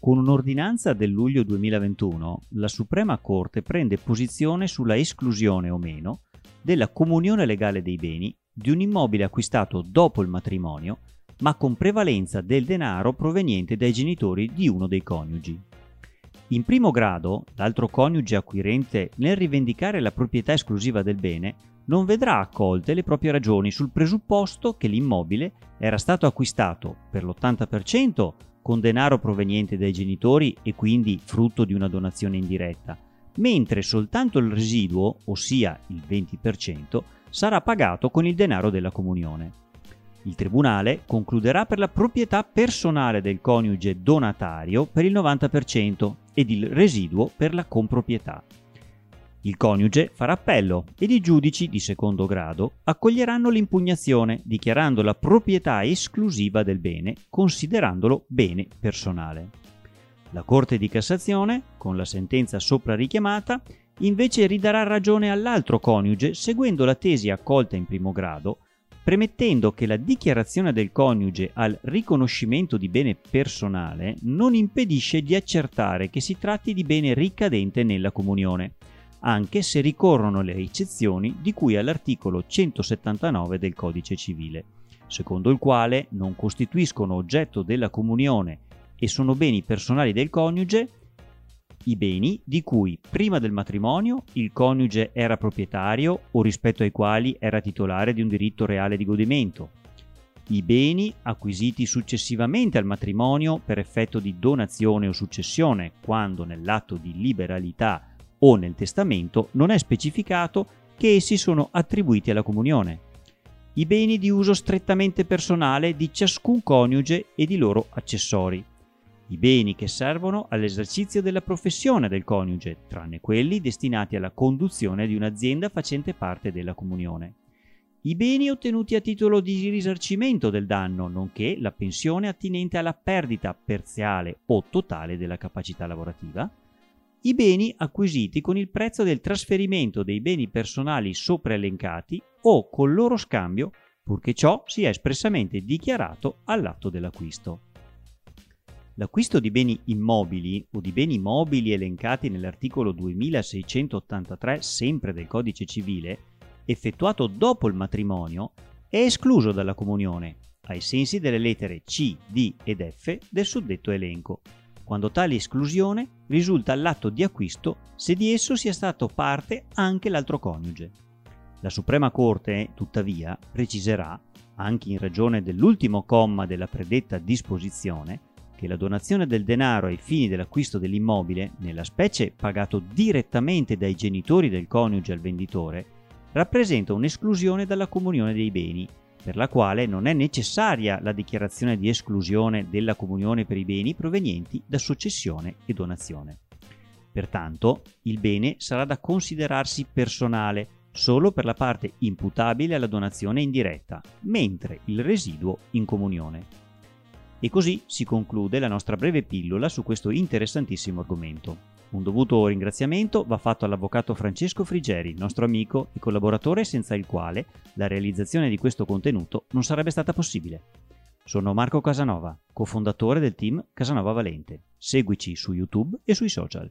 Con un'ordinanza del luglio 2021, la Suprema Corte prende posizione sulla esclusione o meno della comunione legale dei beni di un immobile acquistato dopo il matrimonio, ma con prevalenza del denaro proveniente dai genitori di uno dei coniugi. In primo grado, l'altro coniuge acquirente nel rivendicare la proprietà esclusiva del bene non vedrà accolte le proprie ragioni sul presupposto che l'immobile era stato acquistato per l'80% con denaro proveniente dai genitori e quindi frutto di una donazione indiretta, mentre soltanto il residuo, ossia il 20%, sarà pagato con il denaro della comunione. Il Tribunale concluderà per la proprietà personale del coniuge donatario per il 90% ed il residuo per la comproprietà. Il coniuge farà appello ed i giudici di secondo grado accoglieranno l'impugnazione dichiarando la proprietà esclusiva del bene, considerandolo bene personale. La Corte di Cassazione, con la sentenza sopra richiamata, invece ridarà ragione all'altro coniuge seguendo la tesi accolta in primo grado, premettendo che la dichiarazione del coniuge al riconoscimento di bene personale non impedisce di accertare che si tratti di bene ricadente nella comunione anche se ricorrono le eccezioni di cui all'articolo 179 del Codice civile, secondo il quale non costituiscono oggetto della comunione e sono beni personali del coniuge i beni di cui prima del matrimonio il coniuge era proprietario o rispetto ai quali era titolare di un diritto reale di godimento, i beni acquisiti successivamente al matrimonio per effetto di donazione o successione, quando nell'atto di liberalità o nel testamento non è specificato che essi sono attribuiti alla comunione. I beni di uso strettamente personale di ciascun coniuge e di loro accessori. I beni che servono all'esercizio della professione del coniuge, tranne quelli destinati alla conduzione di un'azienda facente parte della comunione. I beni ottenuti a titolo di risarcimento del danno, nonché la pensione attinente alla perdita parziale o totale della capacità lavorativa i beni acquisiti con il prezzo del trasferimento dei beni personali sopra elencati o col loro scambio, purché ciò sia espressamente dichiarato all'atto dell'acquisto. L'acquisto di beni immobili o di beni mobili elencati nell'articolo 2683 sempre del Codice civile, effettuato dopo il matrimonio, è escluso dalla comunione, ai sensi delle lettere C, D ed F del suddetto elenco, quando tale esclusione risulta all'atto di acquisto se di esso sia stato parte anche l'altro coniuge. La Suprema Corte, tuttavia, preciserà, anche in ragione dell'ultimo comma della predetta disposizione, che la donazione del denaro ai fini dell'acquisto dell'immobile, nella specie pagato direttamente dai genitori del coniuge al venditore, rappresenta un'esclusione dalla comunione dei beni per la quale non è necessaria la dichiarazione di esclusione della comunione per i beni provenienti da successione e donazione. Pertanto, il bene sarà da considerarsi personale solo per la parte imputabile alla donazione indiretta, mentre il residuo in comunione. E così si conclude la nostra breve pillola su questo interessantissimo argomento. Un dovuto ringraziamento va fatto all'avvocato Francesco Frigeri, nostro amico e collaboratore senza il quale la realizzazione di questo contenuto non sarebbe stata possibile. Sono Marco Casanova, cofondatore del team Casanova Valente. Seguici su YouTube e sui social.